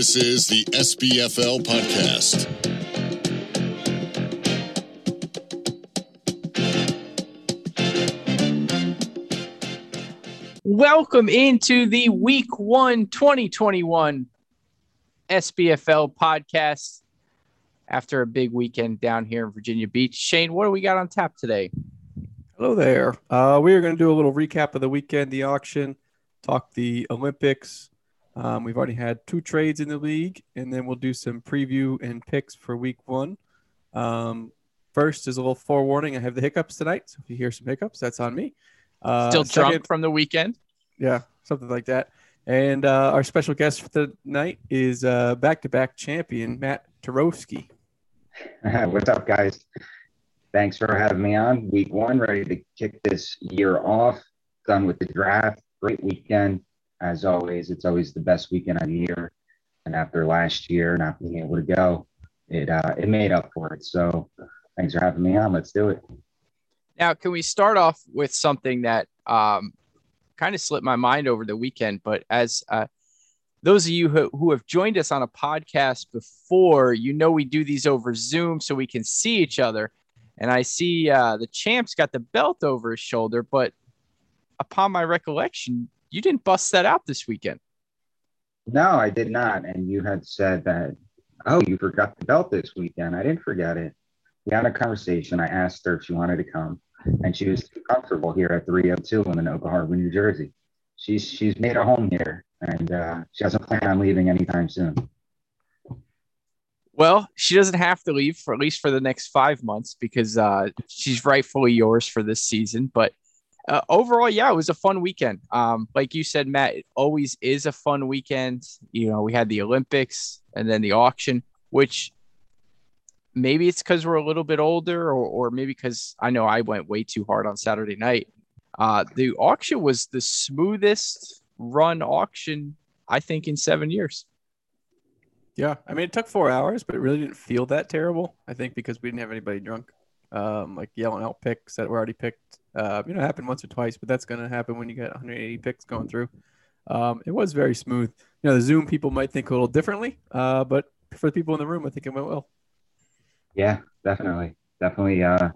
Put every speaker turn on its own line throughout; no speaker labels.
This is the SBFL podcast.
Welcome into the week one 2021 SBFL podcast after a big weekend down here in Virginia Beach. Shane, what do we got on tap today?
Hello there. Uh, we are going to do a little recap of the weekend, the auction, talk the Olympics. Um, we've already had two trades in the league, and then we'll do some preview and picks for week one. Um, first is a little forewarning. I have the hiccups tonight. So if you hear some hiccups, that's on me.
Uh, Still drunk second, from the weekend?
Yeah, something like that. And uh, our special guest for the night is back to back champion, Matt Tarowski.
What's up, guys? Thanks for having me on. Week one, ready to kick this year off. Done with the draft. Great weekend. As always, it's always the best weekend of the year. And after last year not being able to go, it uh, it made up for it. So thanks for having me on. Let's do it.
Now, can we start off with something that um, kind of slipped my mind over the weekend? But as uh, those of you who, who have joined us on a podcast before, you know we do these over Zoom so we can see each other. And I see uh, the champ's got the belt over his shoulder, but upon my recollection, you didn't bust that out this weekend.
No, I did not. And you had said that, oh, you forgot the belt this weekend. I didn't forget it. We had a conversation. I asked her if she wanted to come and she was comfortable here at 302 in Anoka Harbor, New Jersey. She's she's made a home here, and uh, she doesn't plan on leaving anytime soon.
Well, she doesn't have to leave for at least for the next five months because uh, she's rightfully yours for this season. But uh, overall, yeah, it was a fun weekend. Um, like you said, Matt, it always is a fun weekend. You know, we had the Olympics and then the auction, which maybe it's because we're a little bit older, or, or maybe because I know I went way too hard on Saturday night. Uh, the auction was the smoothest run auction, I think, in seven years.
Yeah, I mean, it took four hours, but it really didn't feel that terrible. I think because we didn't have anybody drunk, um, like yelling out picks that were already picked. Uh, you know, happened once or twice, but that's going to happen when you get 180 picks going through. Um, it was very smooth. You know, the Zoom people might think a little differently, uh, but for the people in the room, I think it went well.
Yeah, definitely. Definitely uh,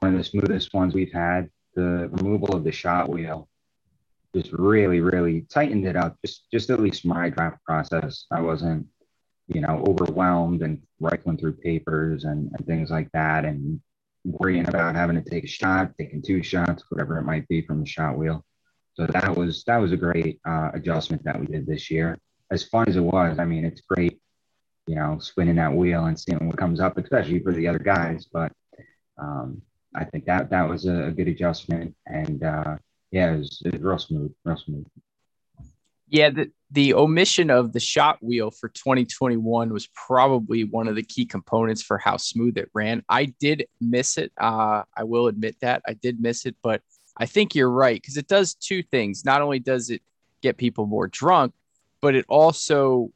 one of the smoothest ones we've had. The removal of the shot wheel just really, really tightened it up. Just, just at least my draft process. I wasn't, you know, overwhelmed and rifling through papers and, and things like that, and worrying about having to take a shot, taking two shots, whatever it might be from the shot wheel. So that was that was a great uh, adjustment that we did this year. As fun as it was, I mean, it's great you know, spinning that wheel and seeing what comes up, especially for the other guys. But um, I think that that was a, good adjustment, and uh, yeah, it was, it was real smooth, real smooth.
Yeah, the the omission of the shot wheel for 2021 was probably one of the key components for how smooth it ran. I did miss it. Uh, I will admit that I did miss it, but I think you're right because it does two things. Not only does it get people more drunk, but it also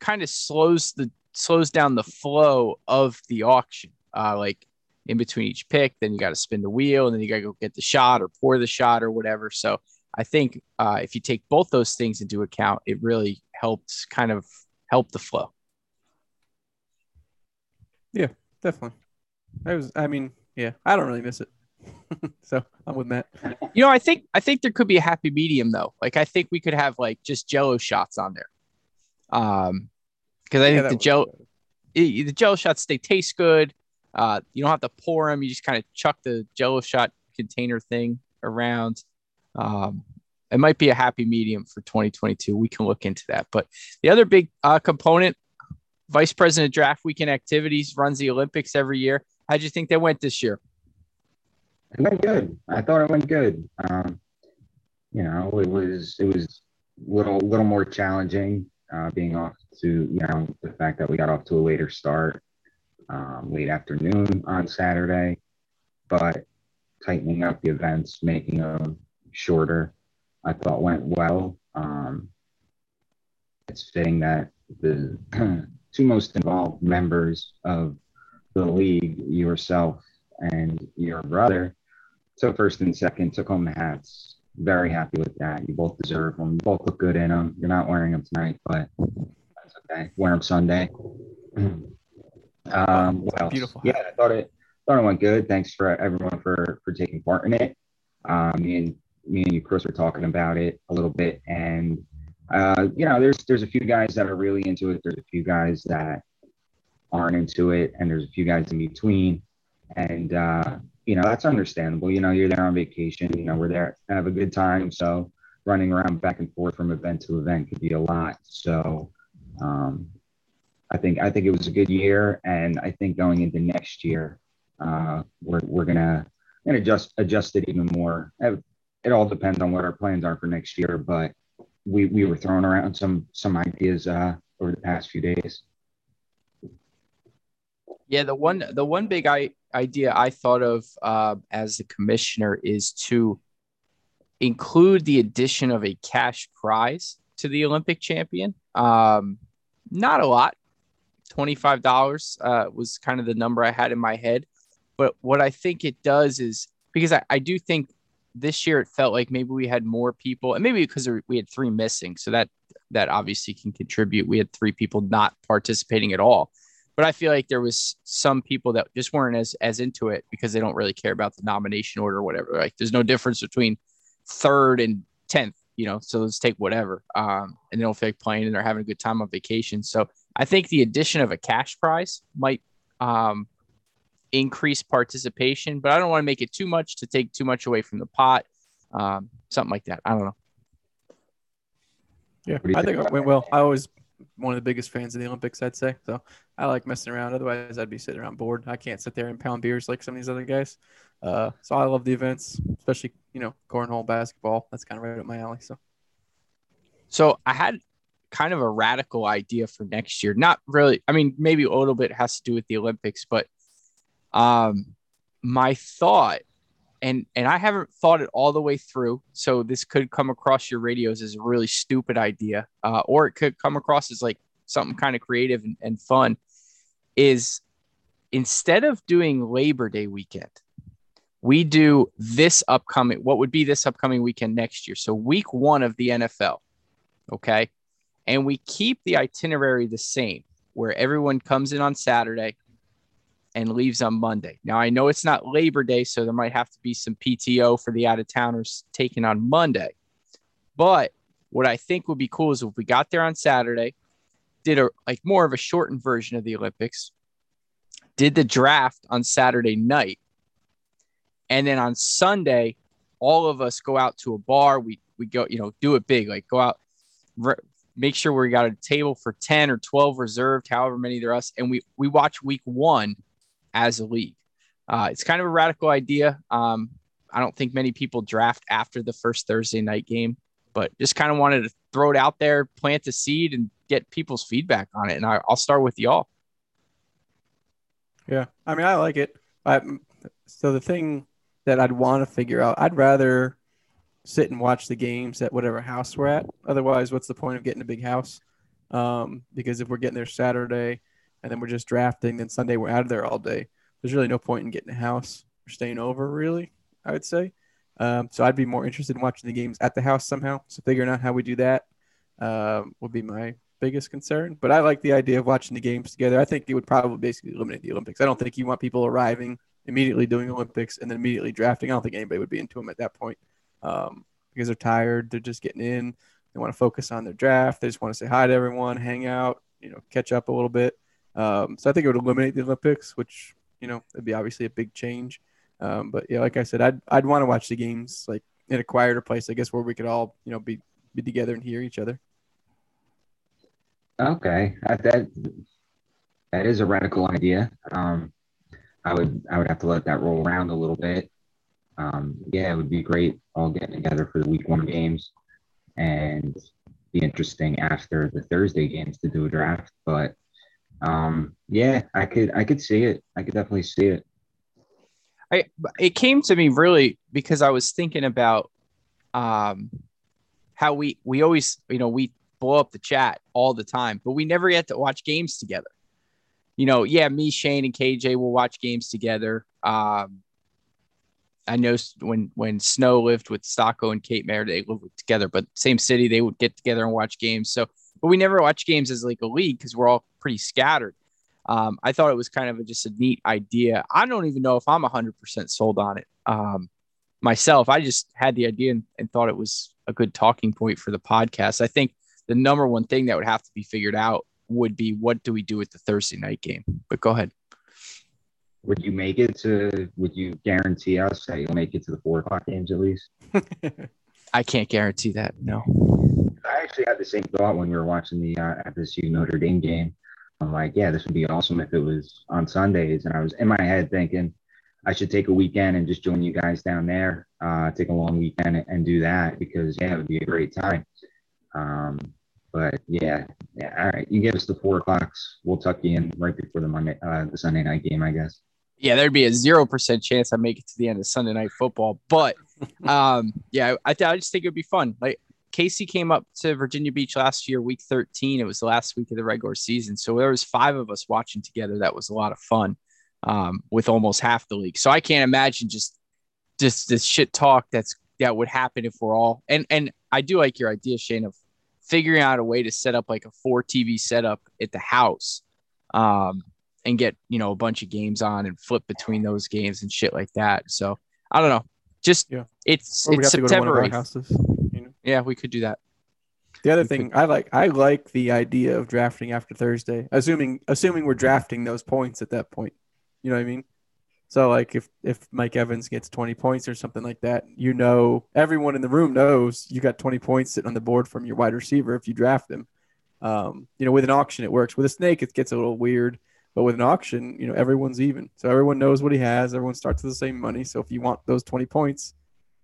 kind of slows the slows down the flow of the auction. Uh, like in between each pick, then you got to spin the wheel, and then you got to go get the shot or pour the shot or whatever. So I think uh, if you take both those things into account, it really helps kind of help the flow.
Yeah, definitely. I was. I mean, yeah, I don't really miss it. so I'm with Matt.
You know, I think I think there could be a happy medium though. Like I think we could have like just Jello shots on there. Um, because I yeah, think the gel, the Jello shots they taste good. Uh, you don't have to pour them; you just kind of chuck the Jello shot container thing around. Um, it might be a happy medium for 2022. We can look into that. But the other big uh, component, Vice President Draft Weekend Activities runs the Olympics every year. How do you think they went this year?
It went good. I thought it went good. Um, you know, it was it was a little little more challenging uh, being off to you know the fact that we got off to a later start, um, late afternoon on Saturday, but tightening up the events, making them shorter, I thought went well. Um, it's fitting that the two most involved members of the league, yourself and your brother, took first and second, took home the hats very happy with that. You both deserve them. You both look good in them. You're not wearing them tonight, but That's okay. Wear them Sunday. Um, what else?
Beautiful.
Yeah, I thought it thought it went good. Thanks for everyone for for taking part in it. Um, me and me and you, Chris, were talking about it a little bit, and uh, you know, there's there's a few guys that are really into it. There's a few guys that aren't into it, and there's a few guys in between. And uh, you know, that's understandable. You know, you're there on vacation. You know, we're there have a good time. So running around back and forth from event to event could be a lot. So um, I think I think it was a good year, and I think going into next year, uh, we're we're gonna gonna adjust adjust it even more. It all depends on what our plans are for next year, but we we were throwing around some some ideas uh, over the past few days.
Yeah, the one the one big I, idea I thought of uh, as the commissioner is to include the addition of a cash prize to the Olympic champion. Um, not a lot, twenty five dollars uh, was kind of the number I had in my head. But what I think it does is because I, I do think this year it felt like maybe we had more people, and maybe because we had three missing, so that that obviously can contribute. We had three people not participating at all, but I feel like there was some people that just weren't as as into it because they don't really care about the nomination order or whatever. Like there's no difference between third and tenth, you know. So let's take whatever, um, and they don't feel like playing and they're having a good time on vacation. So I think the addition of a cash prize might um, increase participation, but I don't want to make it too much to take too much away from the pot. Um, something like that. I don't know.
Yeah, I think it went well. I was one of the biggest fans of the Olympics, I'd say. So I like messing around. Otherwise, I'd be sitting around bored. I can't sit there and pound beers like some of these other guys. Uh, so I love the events, especially you know cornhole, basketball. That's kind of right up my alley. So,
so I had kind of a radical idea for next year. Not really. I mean, maybe a little bit has to do with the Olympics, but um, my thought, and and I haven't thought it all the way through, so this could come across your radios as a really stupid idea, uh, or it could come across as like something kind of creative and, and fun. Is instead of doing Labor Day weekend, we do this upcoming what would be this upcoming weekend next year. So week one of the NFL, okay, and we keep the itinerary the same, where everyone comes in on Saturday and leaves on Monday. Now, I know it's not Labor Day, so there might have to be some PTO for the out of towners taken on Monday. But what I think would be cool is if we got there on Saturday, did a like more of a shortened version of the Olympics, did the draft on Saturday night, and then on Sunday, all of us go out to a bar. We we go, you know, do it big, like go out, re- make sure we got a table for 10 or 12 reserved, however many there are us, and we we watch week one as a league. Uh, it's kind of a radical idea. Um, I don't think many people draft after the first Thursday night game, but just kind of wanted to throw it out there, plant a seed, and get people's feedback on it. And I, will start with y'all.
Yeah, I mean, I like it. I, so the thing that I'd want to figure out, I'd rather sit and watch the games at whatever house we're at. Otherwise, what's the point of getting a big house? Um, because if we're getting there Saturday and then we're just drafting. Then Sunday we're out of there all day. There's really no point in getting a house or staying over, really. I would say. Um, so I'd be more interested in watching the games at the house somehow. So figuring out how we do that um, would be my biggest concern. But I like the idea of watching the games together. I think it would probably basically eliminate the Olympics. I don't think you want people arriving immediately doing Olympics and then immediately drafting. I don't think anybody would be into them at that point um, because they're tired. They're just getting in. They want to focus on their draft. They just want to say hi to everyone, hang out, you know, catch up a little bit. Um, so I think it would eliminate the Olympics, which you know would be obviously a big change. Um, but yeah, like I said, I'd I'd want to watch the games like in a quieter place, I guess, where we could all you know be be together and hear each other.
Okay, that that is a radical idea. Um, I would I would have to let that roll around a little bit. Um, yeah, it would be great all getting together for the week one games, and be interesting after the Thursday games to do a draft. But um, yeah, I could I could see it. I could definitely see it.
I it came to me really because I was thinking about um how we we always you know we blow up the chat all the time, but we never get to watch games together. You know, yeah, me, Shane, and KJ will watch games together. Um, I know when when Snow lived with Stocko and Kate Mayer, they lived together, but same city, they would get together and watch games. So but we never watch games as like a league because we're all pretty scattered. Um, I thought it was kind of a, just a neat idea. I don't even know if I'm 100% sold on it um, myself. I just had the idea and, and thought it was a good talking point for the podcast. I think the number one thing that would have to be figured out would be what do we do with the Thursday night game? But go ahead.
Would you make it to? Would you guarantee us that you'll make it to the four o'clock games at least?
I can't guarantee that. No.
I actually had the same thought when we were watching the uh, FSU Notre Dame game. I'm like, yeah, this would be awesome if it was on Sundays. And I was in my head thinking I should take a weekend and just join you guys down there, uh, take a long weekend and do that because yeah, it would be a great time. Um, but yeah, yeah, all right. You give us the four o'clocks. We'll tuck you in right before the Monday, uh, the Sunday night game, I guess.
Yeah, there'd be a zero percent chance I make it to the end of Sunday night football, but um, yeah, I, th- I just think it'd be fun. Like Casey came up to Virginia Beach last year, week 13. It was the last week of the regular season. So there was five of us watching together. That was a lot of fun um, with almost half the league. So I can't imagine just just this shit talk that's that would happen if we're all and and I do like your idea, Shane, of figuring out a way to set up like a four TV setup at the house. Um, and get you know a bunch of games on and flip between those games and shit like that. So I don't know. Just yeah, it's it's September. Houses, you know? Yeah, we could do that.
The other thing I like, I like the idea of drafting after Thursday, assuming assuming we're drafting those points at that point. You know what I mean? So like if if Mike Evans gets 20 points or something like that, you know everyone in the room knows you got 20 points sitting on the board from your wide receiver if you draft them. Um, you know, with an auction it works. With a snake it gets a little weird. But with an auction, you know, everyone's even. So everyone knows what he has. Everyone starts with the same money. So if you want those 20 points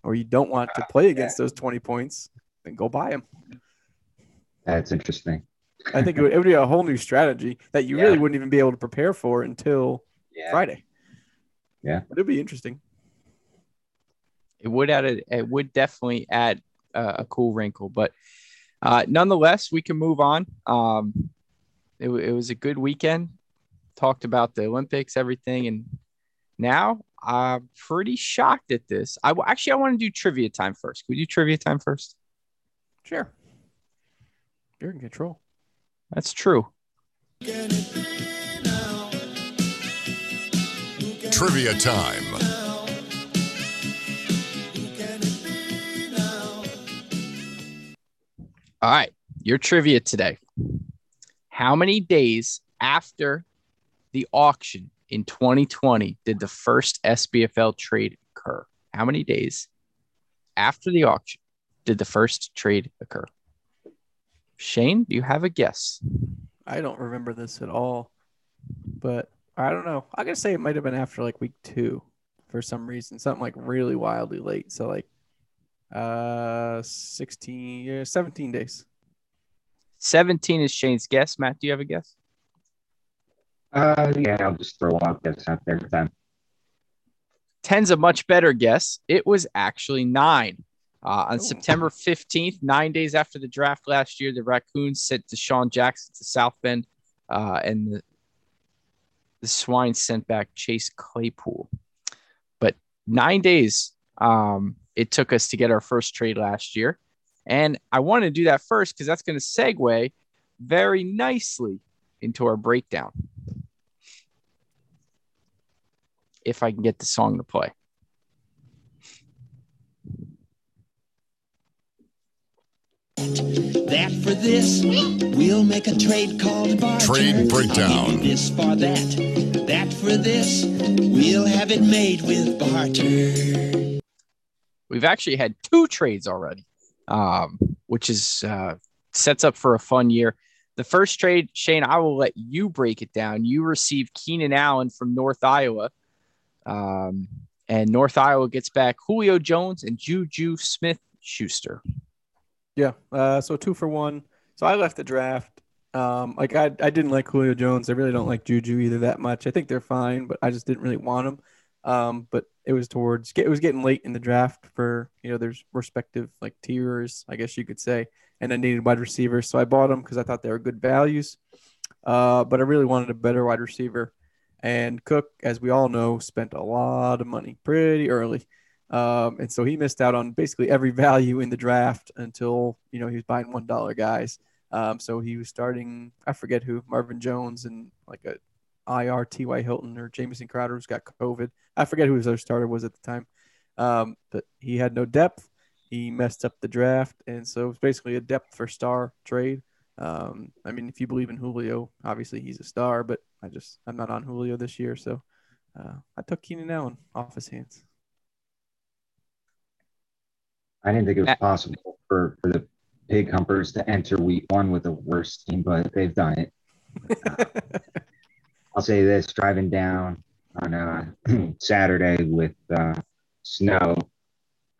or you don't want to play against those 20 points, then go buy them.
That's interesting.
I think it would, it would, be a whole new strategy that you yeah. really wouldn't even be able to prepare for until yeah. Friday.
Yeah.
But it'd be interesting.
It would add a, it would definitely add a, a cool wrinkle, but uh, nonetheless, we can move on. Um, it, it was a good weekend talked about the Olympics, everything, and now I'm pretty shocked at this. I actually I want to do trivia time first. Could you do trivia time first?
Sure. You're in control.
That's true.
Trivia time.
All right, your trivia today. How many days after the auction in 2020 did the first SBFL trade occur? How many days after the auction did the first trade occur? Shane, do you have a guess?
I don't remember this at all, but I don't know. I gotta say it might have been after like week two for some reason, something like really wildly late. So like uh 16 yeah, 17 days
17 is shane's guess matt do you have a guess
uh, yeah, I'll just throw out guess out there. Ten.
Ten's a much better guess. It was actually nine. Uh, on Ooh. September 15th, nine days after the draft last year, the Raccoons sent DeSean Jackson to South Bend, uh, and the, the Swine sent back Chase Claypool. But nine days um, it took us to get our first trade last year. And I want to do that first because that's going to segue very nicely into our breakdown. if I can get the song to play.
That for this, we'll make a trade called barter. Trade breakdown. This for that, that for this, we'll have it made with barter.
We've actually had two trades already, um, which is uh, sets up for a fun year. The first trade, Shane, I will let you break it down. You received Keenan Allen from North Iowa um, and North Iowa gets back Julio Jones and Juju Smith Schuster.
Yeah. Uh, so two for one. So I left the draft. Um, like I, I didn't like Julio Jones. I really don't like Juju either that much. I think they're fine, but I just didn't really want them. Um, but it was towards it was getting late in the draft for you know there's respective like tiers, I guess you could say, and I needed wide receivers, so I bought them because I thought they were good values. Uh, but I really wanted a better wide receiver. And Cook, as we all know, spent a lot of money pretty early. Um, and so he missed out on basically every value in the draft until, you know, he was buying $1 guys. Um, so he was starting, I forget who, Marvin Jones and like a IR T.Y. Hilton or Jamison Crowder who's got COVID. I forget who his other starter was at the time. Um, but he had no depth. He messed up the draft. And so it's basically a depth for star trade. Um, I mean, if you believe in Julio, obviously he's a star, but I just, I'm not on Julio this year. So uh, I took Keenan Allen off his hands.
I didn't think it was possible for, for the Pig Humpers to enter week one with a worse team, but they've done it. Uh, I'll say this driving down on uh, Saturday with uh, snow.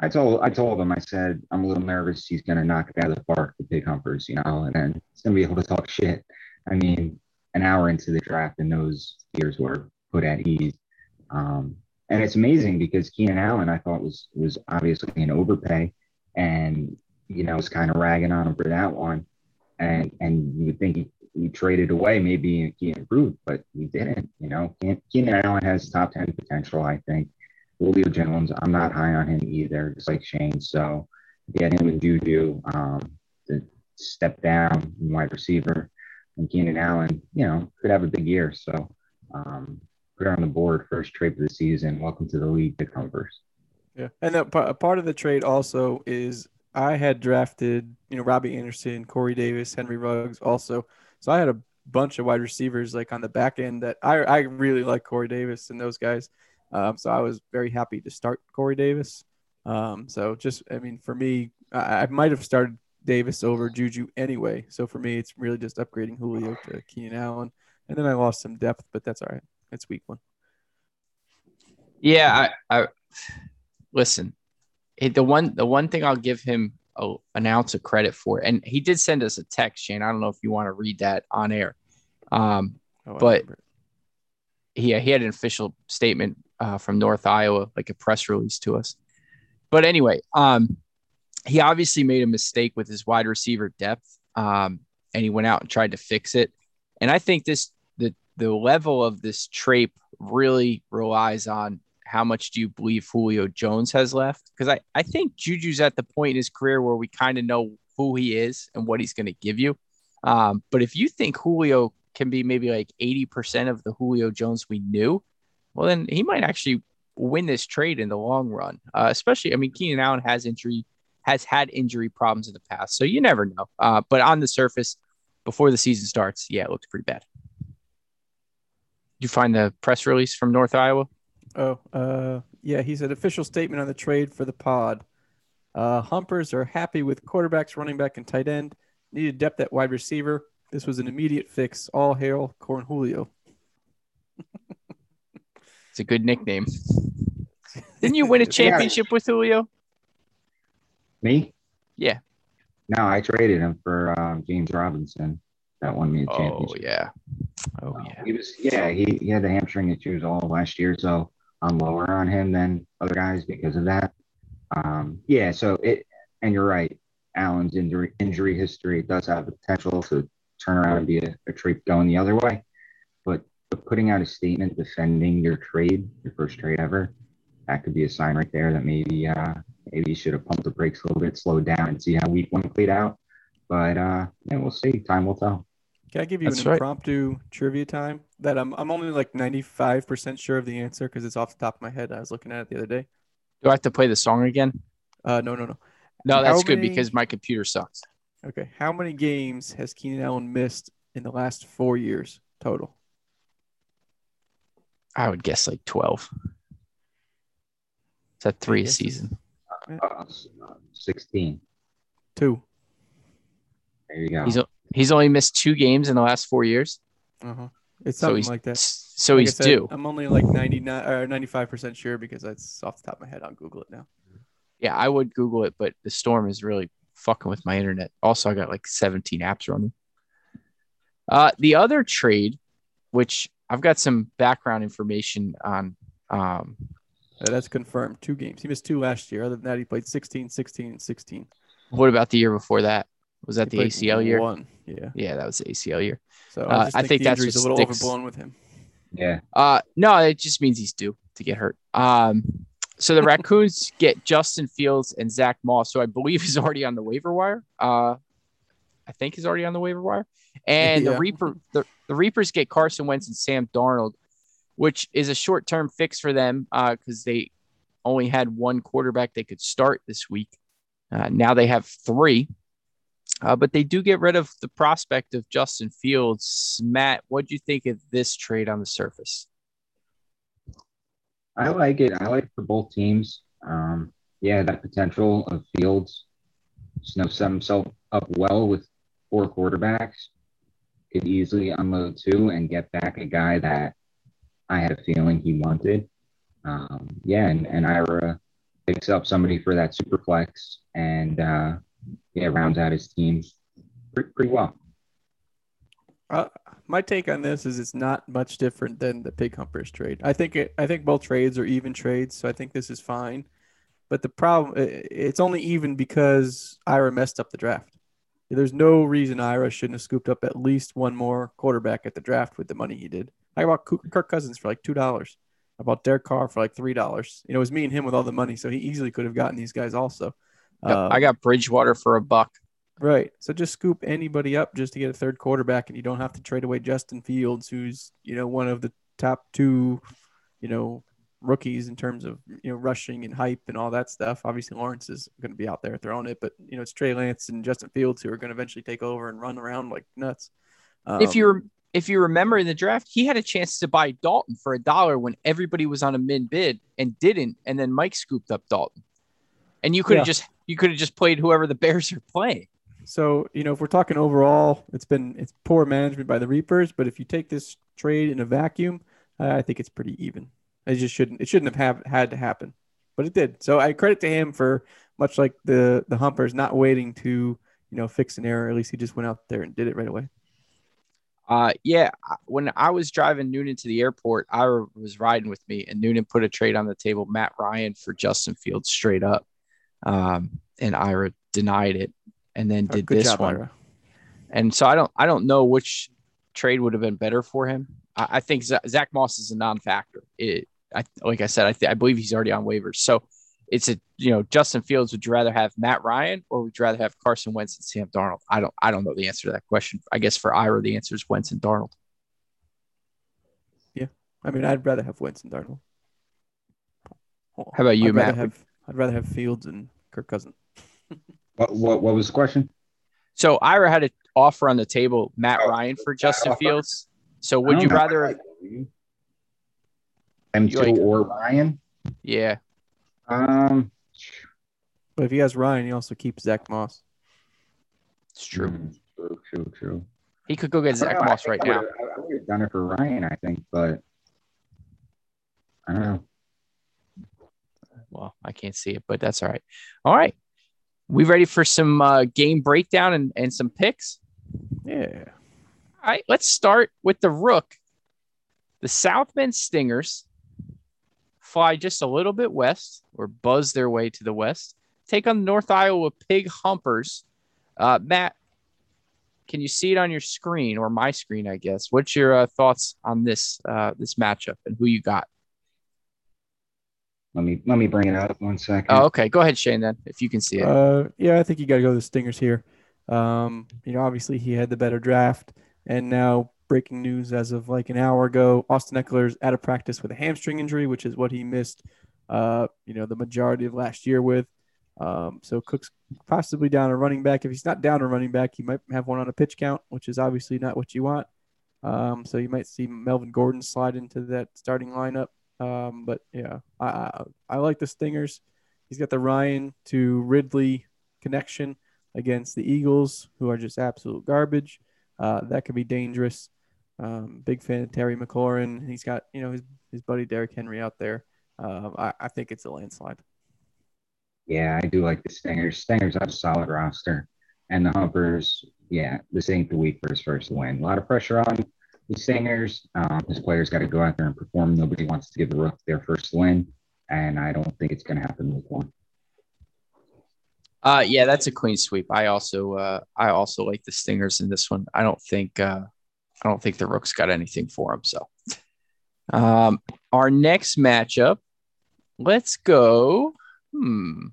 I told I told him I said I'm a little nervous he's gonna knock it out of the park the Pig Humpers, you know, and then he's gonna be able to talk shit. I mean, an hour into the draft and those fears were put at ease. Um, and it's amazing because Keenan Allen I thought was was obviously an overpay, and you know was kind of ragging on him for that one, and and you would think he, he traded away maybe he improved, but he didn't. You know, Keenan Allen has top ten potential. I think Julio Jones I'm not high on him either, just like Shane. So get him and Juju um, to step down wide receiver, and Keenan Allen, you know, could have a big year. So. Um, her on the board first trade of the season. Welcome to the league, the Converse.
Yeah, and a part of the trade also is I had drafted, you know, Robbie Anderson, Corey Davis, Henry Ruggs, also. So I had a bunch of wide receivers like on the back end that I I really like Corey Davis and those guys. Um, so I was very happy to start Corey Davis. Um, so just I mean, for me, I, I might have started Davis over Juju anyway. So for me, it's really just upgrading Julio to Keenan Allen, and then I lost some depth, but that's all right. It's week one.
Yeah, I, I listen. The one the one thing I'll give him a, an ounce of credit for, and he did send us a text, Shane. I don't know if you want to read that on air, um, oh, but he he had an official statement uh, from North Iowa, like a press release to us. But anyway, um, he obviously made a mistake with his wide receiver depth, um, and he went out and tried to fix it. And I think this the level of this trade really relies on how much do you believe Julio Jones has left? Because I, I think Juju's at the point in his career where we kind of know who he is and what he's going to give you. Um, but if you think Julio can be maybe like 80% of the Julio Jones we knew, well, then he might actually win this trade in the long run. Uh, especially, I mean, Keenan Allen has injury, has had injury problems in the past. So you never know. Uh, but on the surface, before the season starts, yeah, it looks pretty bad you find the press release from North Iowa?
Oh, uh, yeah. He said official statement on the trade for the pod. Uh, Humpers are happy with quarterbacks, running back, and tight end. Needed depth at wide receiver. This was an immediate fix. All hail Corn Julio.
it's a good nickname. Didn't you win a championship yeah. with Julio?
Me?
Yeah.
No, I traded him for um, James Robinson that won me a
championship. Oh yeah.
Oh yeah. He was yeah, he, he had the hamstring issues all last year, so I'm lower on him than other guys because of that. Um, yeah, so it and you're right. Allen's injury injury history does have the potential to turn around and be a, a trade going the other way. But, but putting out a statement defending your trade, your first trade ever, that could be a sign right there that maybe uh, maybe you should have pumped the brakes a little bit, slowed down, and see how week one played out. But uh, yeah, we'll see. Time will tell.
Can I give you That's an right. impromptu trivia time that I'm I'm only like 95% sure of the answer because it's off the top of my head. I was looking at it the other day.
Do I have to play the song again?
Uh, no, no, no.
No, that's good because my computer sucks.
Okay. How many games has Keenan Allen missed in the last four years total?
I would guess like 12. Is that three a season?
Uh, 16.
Two.
There you go.
He's, He's only missed two games in the last four years.
Uh-huh. It's something so like that.
So like he's said, due.
I'm only like 99 or 95 percent sure because that's off the top of my head. I'll Google it now.
Yeah, I would Google it, but the storm is really fucking with my internet. Also, I got like 17 apps running. Uh, the other trade, which I've got some background information on. Um,
that's confirmed. Two games. He missed two last year. Other than that, he played 16, 16, and 16.
What about the year before that? Was that
he
the ACL year?
One. Yeah.
Yeah, that was the ACL year.
So I, uh, I think, that's just a little sticks. overblown with him.
Yeah.
Uh, no, it just means he's due to get hurt. Um, so the Raccoons get Justin Fields and Zach Moss, so I believe he's already on the waiver wire. Uh, I think is already on the waiver wire. And
Yeah.
the Reaper the, the Reapers get Carson Wentz and Sam Darnold, which is a short term fix for them because they only had one quarterback they could start this week. Uh, now they have three. Uh, but they do get rid of the prospect of Justin Fields. Matt, what do you think of this trade on the surface?
I like it. I like it for both teams. Um, yeah, that potential of Fields, just know, set himself up well with four quarterbacks, could easily unload two and get back a guy that I had a feeling he wanted. Um, yeah, and, and Ira picks up somebody for that super flex and uh, yeah, rounds out his team pretty, pretty well.
Uh, my take on this is it's not much different than the pig humpers trade. I think it. I think both trades are even trades, so I think this is fine. But the problem it's only even because Ira messed up the draft. There's no reason Ira shouldn't have scooped up at least one more quarterback at the draft with the money he did. I bought Kirk Cousins for like two dollars. I bought Derek Carr for like three dollars. You know, it was me and him with all the money, so he easily could have gotten these guys also.
Yep,
Um,
I got Bridgewater for a buck.
Right. So just scoop anybody up just to get a third quarterback, and you don't have to trade away Justin Fields, who's you know one of the top two, you know, rookies in terms of you know rushing and hype and all that stuff. Obviously, Lawrence is going to be out there throwing it, but you know it's Trey Lance and Justin Fields who are going to eventually take over and run around like nuts.
if
Um,
you rem- if you remember in the draft, he had a chance to buy Dalton for a dollar when everybody was on a min bid and didn't, and then Mike scooped up Dalton, and you could have
Yeah.
just you could have just played whoever the Bears are playing.
So, you know, if we're talking overall, it's been it's poor management by the Reapers, but if you take this trade in a vacuum, I think it's pretty even. It just shouldn't it shouldn't have, have had to happen. But it did. So I credit to him for much like the the Humpers not waiting to, you know, fix an error. At least he just went out there and did it right away.
Uh, yeah, when I was driving Noonan to the airport, I was riding with me, and Noonan put a trade on the table, Matt Ryan for Justin Fields straight up, um, and Ira denied it, and then
Uh,
did
Good
this
job,
one.
Ira.
And so I don't I don't know which trade would have been better for him. I, I think Za- Zach Moss is a non-factor. It I like I said I th- I believe he's already on waivers. So it's a you know Justin Fields. Would you rather have Matt Ryan or would you rather have Carson Wentz and Sam Darnold? I don't I don't know the answer to that question. I guess for Ira the answer is Wentz and Darnold.
Yeah, I mean, I'd rather have Wentz and Darnold.
How about you,
I'd
Matt?
Have, I'd rather have Fields and Kirk Cousins.
What, what, what was the question?
So Ira had an offer on the table, Matt
Oh,
Ryan for Justin
offer.
Fields. So would you
know.
rather?
M2
like-
or Ryan?
Yeah,
Um,
But if he has Ryan, he also keeps Zach Moss.
it's true.
mm, True, true, true.
He could go get Zach
know,
Moss right
I
now.
would've- I would have done it for Ryan, I think, but I don't know.
Well, I can't see it, but that's all right. All right. We ready for some uh, game breakdown and, and some picks?
Yeah.
All right. Let's start with the Rook. The South Bend Stingers fly just a little bit west or buzz their way to the west. Take on the North Iowa Pig Humpers. Uh, Matt, can you see it on your screen or my screen? I guess. What's your uh, thoughts on this uh, this matchup and who you got?
Let me let me bring it up one second.
Oh, okay. Go ahead, Shane. Then, if you can see it.
Uh, yeah, I think you got to go with the Stingers here. Um, you know, obviously he had the better draft, and now breaking news as of like an hour ago, Austin Ekeler's out of practice with a hamstring injury, which is what he missed. Uh, you know, the majority of last year with. Um, so Cook's possibly down a running back. If he's not down a running back, he might have one on a pitch count, which is obviously not what you want. Um, so you might see Melvin Gordon slide into that starting lineup. Um, but yeah, I, I like the Stingers. He's got the Ryan to Ridley connection against the Eagles, who are just absolute garbage. Uh, that could be dangerous. Um, big fan of Terry McLaurin. He's got you know his his buddy Derrick Henry out there. Um, I, I think it's a landslide.
Yeah, I do like the Stingers. Stingers have a solid roster, and the Humpers. Yeah, this ain't the week for his first win. A lot of pressure on the Stingers. Um, his players got to go out there and perform. Nobody wants to give the Rook their first win, and I don't think it's going to happen week one.
Uh, yeah, that's a clean sweep. I also, uh, I also like the Stingers in this one. I don't think, uh, I don't think the Rooks got anything for them. So, um, our next matchup, let's go. Hmm.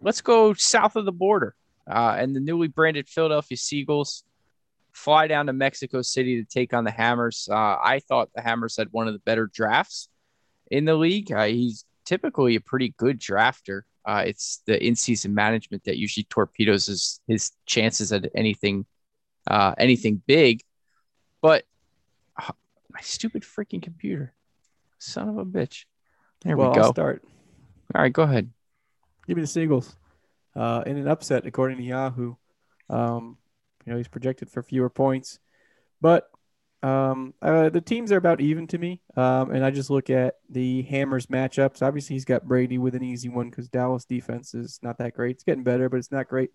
Let's go south of the border. uh, and the newly branded Philadelphia Seagulls fly down to Mexico City to take on the Hammers. Uh, I thought the Hammers had one of the better drafts in the league. Uh, he's typically a pretty good drafter. Uh, it's the in-season management that usually torpedoes his, his chances at anything, uh, anything big. But uh, my stupid freaking computer, son of a bitch. There
well,
we go.
I'll start.
All right, go ahead.
Give me the Seagulls. Uh, in an upset, according to Yahoo, um, you know he's projected for fewer points, but um, uh, the teams are about even to me. Um, and I just look at the Hammers matchups. Obviously, he's got Brady with an easy one because Dallas defense is not that great. It's getting better, but it's not great.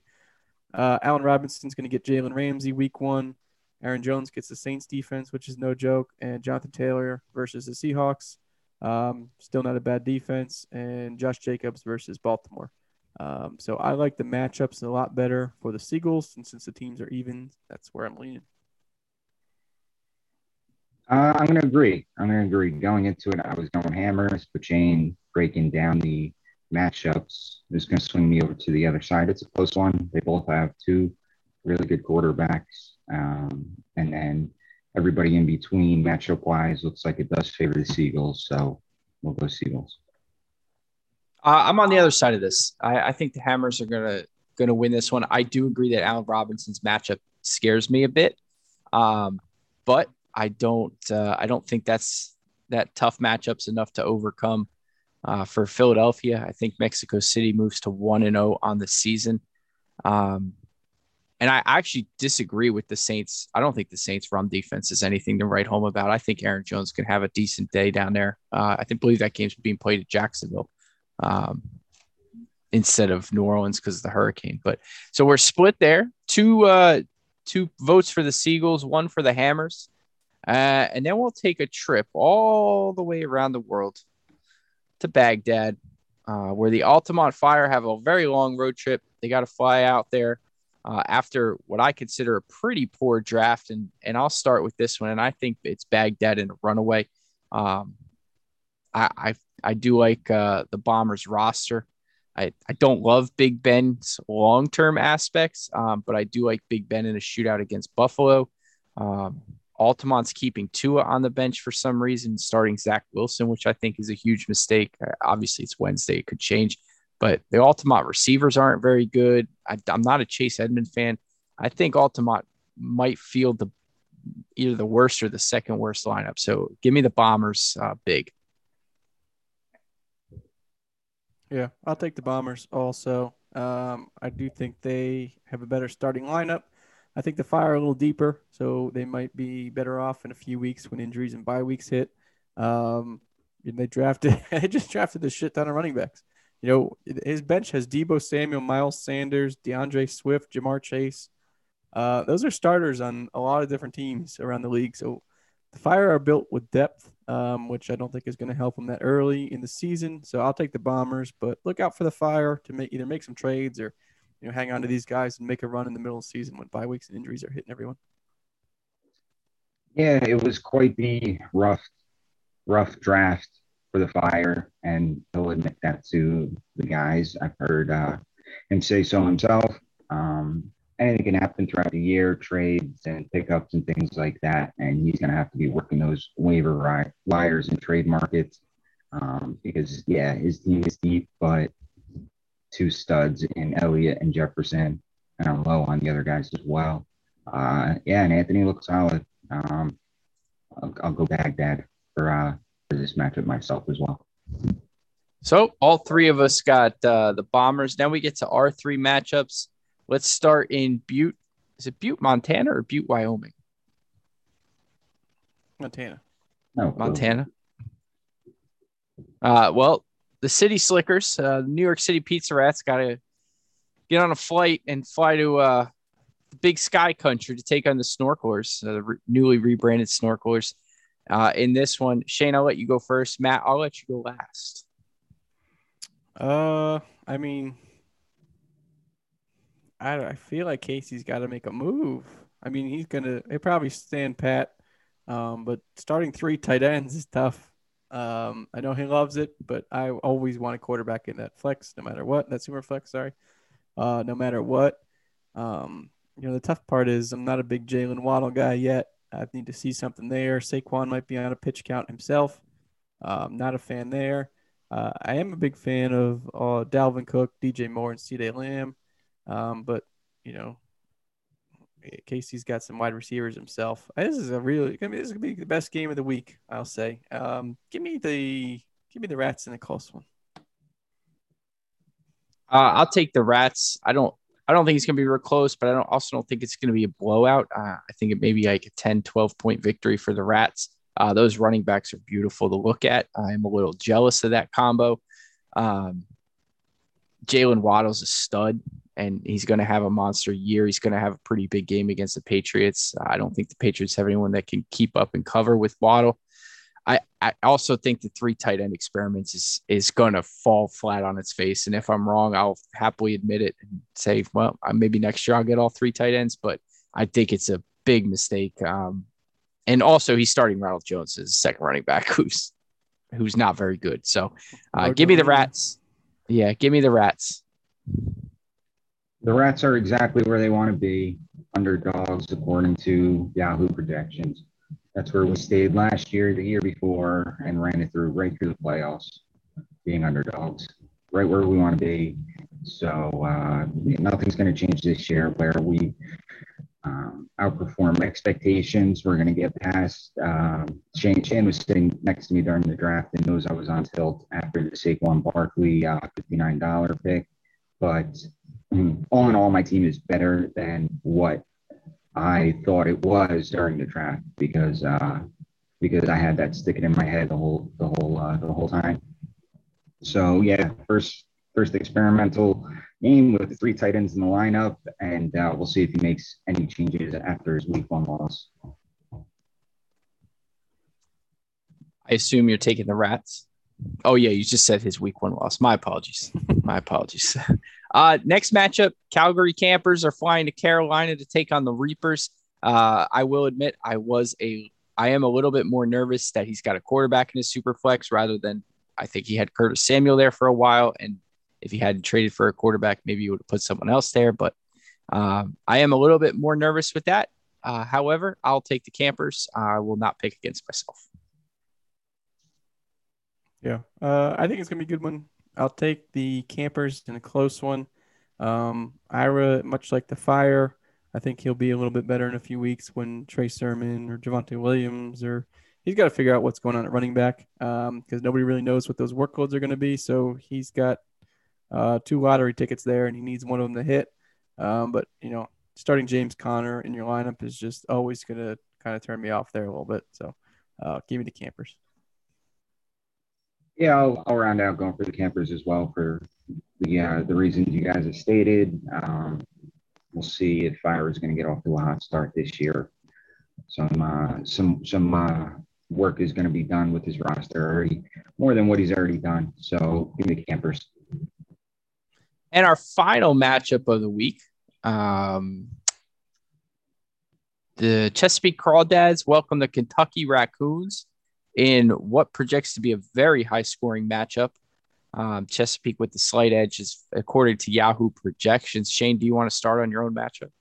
Uh, Allen Robinson's going to get Jalen Ramsey week one. Aaron Jones gets the Saints defense, which is no joke, and Jonathan Taylor versus the Seahawks. Um, still not a bad defense, and Josh Jacobs versus Baltimore. Um, so I like the matchups a lot better for the Seagulls, and since the teams are even, that's where I'm leaning.
Uh, I'm going to agree. I'm going to agree. Going into it, I was going hammers, but Shane breaking down the matchups is going to swing me over to the other side. It's a close one. They both have two really good quarterbacks. Um, and then everybody in between, matchup wise, looks like it does favor the Seagulls. So we'll go Seagulls.
Uh, I'm on the other side of this. I, I think the Hammers are gonna gonna win this one. I do agree that Allen Robinson's matchup scares me a bit, um, but I don't uh, I don't think that's that tough matchups enough to overcome uh, for Philadelphia. I think Mexico City moves to one and zero oh on the season. Um, and I actually disagree with the Saints. I don't think the Saints' run defense is anything to write home about. I think Aaron Jones can have a decent day down there. Uh, I think believe that game's being played at Jacksonville um, instead of New Orleans because of the hurricane. But so we're split there. Two uh, two votes for the Seagulls, one for the Hammers, uh, and then we'll take a trip all the way around the world to Baghdad, uh, where the Altamont Fire have a very long road trip. They got to fly out there uh, after what I consider a pretty poor draft. And, and I'll start with this one. And I think it's Baghdad in a runaway. Um, I, I, I do like uh, the Bombers roster. I, I don't love Big Ben's long term aspects, um, but I do like Big Ben in a shootout against Buffalo. Um, Altamont's keeping Tua on the bench for some reason, starting Zach Wilson, which I think is a huge mistake. Uh, obviously, it's Wednesday; it could change but the Altamont receivers aren't very good. I, am not a Chase Edmond fan. I think Altamont might field the either the worst or the second worst lineup. So give me the Bombers uh, big.
Yeah, I'll take the Bombers also. Um, I do think they have a better starting lineup. I think the Fire a little deeper, so they might be better off in a few weeks when injuries and bye weeks hit. Um, and they drafted, they just drafted a shit ton of running backs. You know, his bench has Deebo Samuel, Miles Sanders, D'Andre Swift, Ja'Marr Chase. Uh, those are starters on a lot of different teams around the league. So the Fire are built with depth, um, which I don't think is going to help them that early in the season. So I'll take the Bombers, but look out for the Fire to make either make some trades or you know hang on to these guys and make a run in the middle of the season when bye weeks and injuries are hitting everyone.
Yeah, it was quite the rough, rough draft for the fire, and he'll admit that to the guys. I've heard uh, him say so himself. Um, anything can happen throughout the year, trades and pickups and things like that, and he's going to have to be working those waiver wires and trade markets um, because yeah, his team is deep, but two studs in Elliott and Jefferson, and I'm low on the other guys as well. Uh, yeah, and Anthony looks solid. Um, I'll, I'll go Baghdad for uh, for this matchup myself as well.
So all three of us got uh, the Bombers. Now we get to our three matchups. Let's start in Butte. Is it Butte, Montana, or Butte, Wyoming?
Montana.
No,
Montana. Uh, well, the City Slickers, uh, New York City Pizza Rats, got to get on a flight and fly to uh, the Big Sky Country to take on the Snorkelers, uh, the re- newly rebranded Snorkelers uh, in this one. Shane, I'll let you go first. Matt, I'll let you go last.
Uh, I mean, I, I feel like Casey's got to make a move. I mean, he's gonna he probably stand pat, um, but starting three tight ends is tough. Um, I know he loves it, but I always want a quarterback in that flex, no matter what. That super flex, sorry. Uh, no matter what. Um, you know, the tough part is I'm not a big Jaylen Waddle guy yet. I need to see something there. Saquon might be on a pitch count himself. Um, not a fan there. Uh, I am a big fan of uh, Dalvin Cook, DJ Moore, and CeeDee Lamb. Um, but, you know, Casey's got some wide receivers himself. This is a really, I mean, this is gonna be the best game of the week, I'll say. Um, give me the, give me the Rats in a close one.
Uh, I'll take the Rats. I don't, I don't think it's going to be real close, but I don't also don't think it's going to be a blowout. Uh, I think it may be like a 10, 12 point victory for the Rats. Uh, those running backs are beautiful to look at. I'm a little jealous of that combo. Um, Jaylen Waddle's a stud, and he's going to have a monster year. He's going to have a pretty big game against the Patriots. I don't think the Patriots have anyone that can keep up and cover with Waddle. I, I also think the three tight end experiments is is going to fall flat on its face. And if I'm wrong, I'll happily admit it and say, well, maybe next year I'll get all three tight ends. But I think it's a big mistake. Um, and also, he's starting Ronald Jones as second running back, who's who's not very good. So, uh, give me the Rats. Yeah, give me the Rats.
The Rats are exactly where they want to be, underdogs according to Yahoo projections. That's where we stayed last year, the year before, and ran it through right through the playoffs, being underdogs, right where we want to be. So uh, nothing's going to change this year where we um, outperform expectations. We're going to get past. Um, Shane, was sitting next to me during the draft and knows I was on tilt after the Saquon Barkley uh, $59 pick. But um, all in all, my team is better than what I thought it was during the draft because uh, because I had that sticking in my head the whole the whole uh, the whole time. So yeah, first first experimental game with the three tight ends in the lineup, and uh, we'll see if he makes any changes after his week one loss.
I assume you're taking the Rats. Oh yeah, you just said his week one loss. My apologies. My apologies. Uh, next matchup, Calgary Campers are flying to Carolina to take on the Reapers. Uh, I will admit I was a I am a little bit more nervous that he's got a quarterback in his super flex rather than I think he had Curtis Samuel there for a while. And if he hadn't traded for a quarterback, maybe he would have put someone else there. But um, I am a little bit more nervous with that. Uh, however, I'll take the campers. I will not pick against myself.
Yeah, uh, I think it's gonna be a good one. I'll take the campers in a close one. Um, Ira, much like the fire, I think he'll be a little bit better in a few weeks when Trey Sermon or Javonte Williams or he's got to figure out what's going on at running back because um, nobody really knows what those workloads are going to be. So he's got uh, two lottery tickets there, and he needs one of them to hit. Um, but you know, starting James Conner in your lineup is just always going to kind of turn me off there a little bit. So uh, give me the campers.
Yeah, I'll, I'll, round out going for the campers as well for the uh, the reasons you guys have stated. Um, we'll see if Fire is going to get off to a hot start this year. Some uh, some some uh, work is going to be done with his roster already, more than what he's already done. So give me the campers.
And our final matchup of the week, um, the Chesapeake Crawdads welcome the Kentucky Raccoons in what projects to be a very high scoring matchup. Um, Chesapeake with the slight edge is according to Yahoo projections. Shane, do you want to start on your own matchup?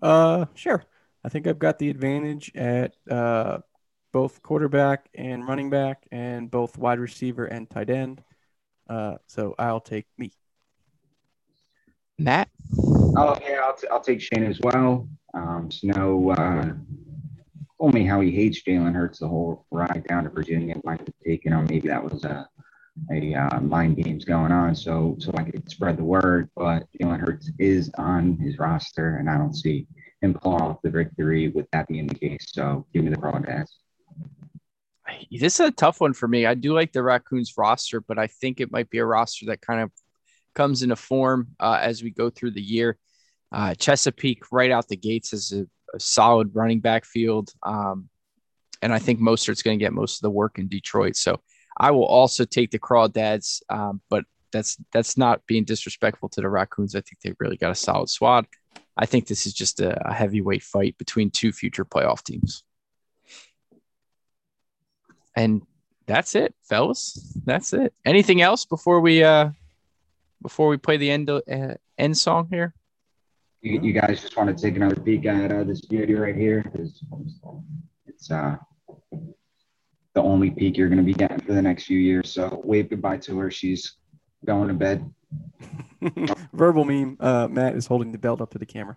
Uh, sure. I think I've got the advantage at uh, both quarterback and running back, and both wide receiver and tight end. Uh, so I'll take me.
Matt.
Oh yeah, I'll, t- I'll take Shane as well. Um, no. uh, told me how he hates Jalen Hurts the whole ride down to Virginia. Might have taken him. Maybe that was a a uh, mind games going on, so so I could spread the word. But Jalen Hurts is on his roster, and I don't see him pulling off the victory with that being the case. So give me the Crawdads.
This is a tough one for me. I do like the Raccoons roster, but I think it might be a roster that kind of comes into form uh, as we go through the year. Uh, Chesapeake right out the gates is a, a solid running back field. Um, and I think Mostert's going to get most of the work in Detroit. So I will also take the Crawdads, um, but that's that's not being disrespectful to the Raccoons. I think they've really got a solid squad. I think this is just a, a heavyweight fight between two future playoff teams. And that's it, fellas. That's it. Anything else before we uh before we play the end uh, end song here?
You, you guys just want to take another peek at uh, this beauty right here it's uh the only peak you're going to be getting for the next few years. So wave goodbye to her. She's going to bed.
Verbal meme. Uh, Matt is holding the belt up to the camera.